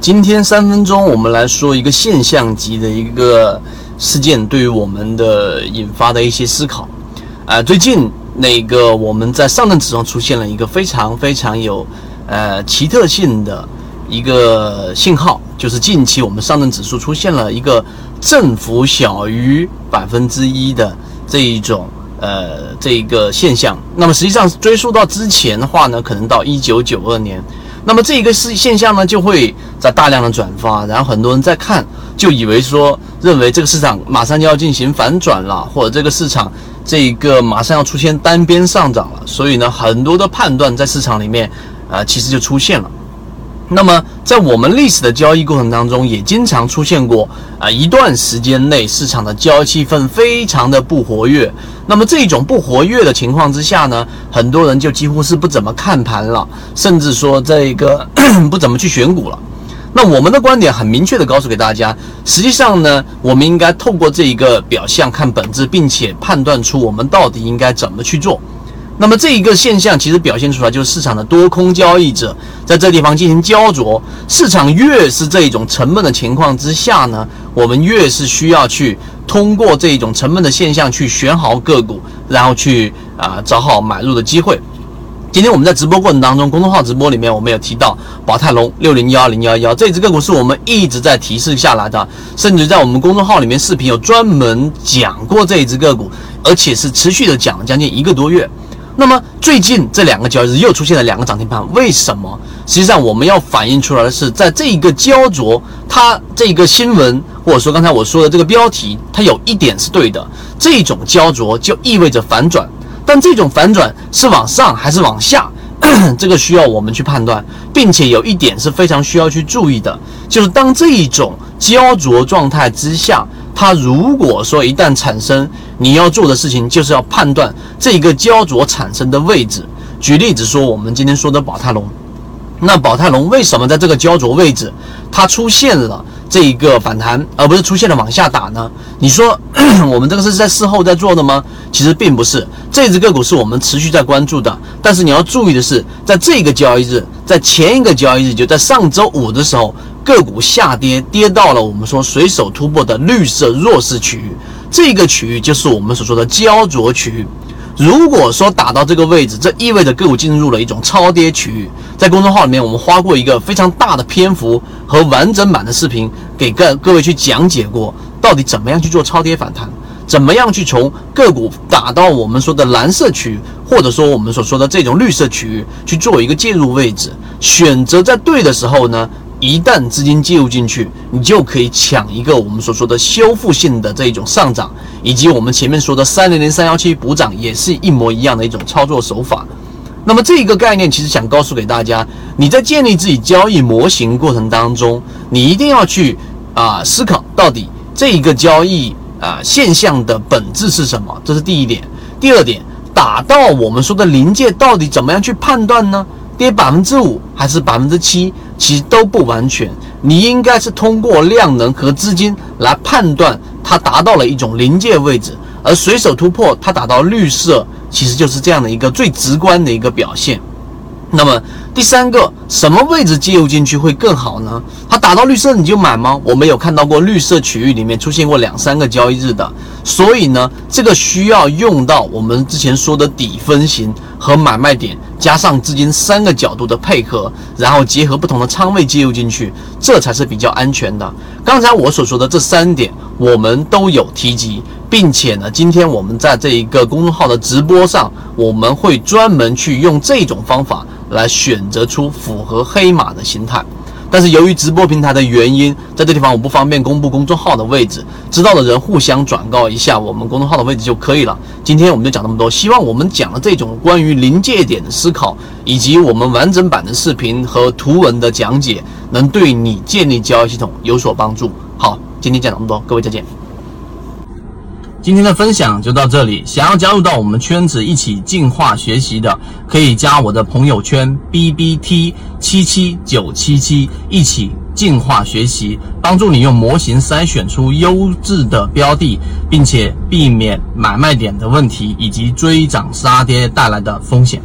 今天三分钟，我们来说一个现象级的一个事件，对于我们的引发的一些思考。啊，最近那个我们在上证指数出现了一个非常非常有呃奇特性的一个信号，就是近期我们上证指数出现了一个振幅小于百分之一的这一种呃这个现象。那么实际上追溯到之前的话呢，可能到一九九二年。那么这一个事现象呢，就会在大量的转发，然后很多人在看，就以为说认为这个市场马上就要进行反转了，或者这个市场这个马上要出现单边上涨了，所以呢，很多的判断在市场里面呃，其实就出现了。那么，在我们历史的交易过程当中，也经常出现过啊，一段时间内市场的交易气氛非常的不活跃。那么这种不活跃的情况之下呢，很多人就几乎是不怎么看盘了，甚至说这个 不怎么去选股了。那我们的观点很明确的告诉给大家，实际上呢，我们应该透过这一个表象看本质，并且判断出我们到底应该怎么去做。那么这一个现象其实表现出来就是市场的多空交易者在这地方进行焦灼。市场越是这一种沉闷的情况之下呢，我们越是需要去通过这种沉闷的现象去选好个股，然后去啊找好买入的机会。今天我们在直播过程当中，公众号直播里面我们有提到宝泰龙六零幺零幺幺这只个股是我们一直在提示下来的，甚至在我们公众号里面视频有专门讲过这一只个股，而且是持续的讲了将近一个多月。那么最近这两个交易日又出现了两个涨停板，为什么？实际上我们要反映出来的是，在这一个焦灼，它这个新闻或者说刚才我说的这个标题，它有一点是对的，这种焦灼就意味着反转，但这种反转是往上还是往下，这个需要我们去判断，并且有一点是非常需要去注意的，就是当这一种焦灼状态之下。它如果说一旦产生，你要做的事情就是要判断这个焦灼产生的位置。举例子说，我们今天说的宝泰龙，那宝泰龙为什么在这个焦灼位置，它出现了这一个反弹，而不是出现了往下打呢？你说 我们这个是在事后在做的吗？其实并不是，这只个股是我们持续在关注的。但是你要注意的是，在这个交易日，在前一个交易日，就在上周五的时候。个股下跌，跌到了我们说随手突破的绿色弱势区域，这个区域就是我们所说的焦灼区域。如果说打到这个位置，这意味着个股进入了一种超跌区域。在公众号里面，我们花过一个非常大的篇幅和完整版的视频，给各各位去讲解过，到底怎么样去做超跌反弹，怎么样去从个股打到我们说的蓝色区域，或者说我们所说的这种绿色区域去做一个介入位置，选择在对的时候呢？一旦资金介入进去，你就可以抢一个我们所说的修复性的这种上涨，以及我们前面说的三零零三幺七补涨，也是一模一样的一种操作手法。那么这一个概念，其实想告诉给大家，你在建立自己交易模型过程当中，你一定要去啊思考到底这一个交易啊现象的本质是什么，这是第一点。第二点，打到我们说的临界，到底怎么样去判断呢？跌百分之五还是百分之七，其实都不完全。你应该是通过量能和资金来判断它达到了一种临界位置，而随手突破它达到绿色，其实就是这样的一个最直观的一个表现。那么第三个，什么位置介入进去会更好呢？它打到绿色你就买吗？我没有看到过绿色区域里面出现过两三个交易日的，所以呢，这个需要用到我们之前说的底分型和买卖点，加上资金三个角度的配合，然后结合不同的仓位介入进去，这才是比较安全的。刚才我所说的这三点，我们都有提及。并且呢，今天我们在这一个公众号的直播上，我们会专门去用这种方法来选择出符合黑马的形态。但是由于直播平台的原因，在这地方我不方便公布公众号的位置，知道的人互相转告一下我们公众号的位置就可以了。今天我们就讲这么多，希望我们讲的这种关于临界点的思考，以及我们完整版的视频和图文的讲解，能对你建立交易系统有所帮助。好，今天讲这么多，各位再见。今天的分享就到这里。想要加入到我们圈子一起进化学习的，可以加我的朋友圈 B B T 七七九七七，一起进化学习，帮助你用模型筛选出优质的标的，并且避免买卖点的问题以及追涨杀跌带来的风险。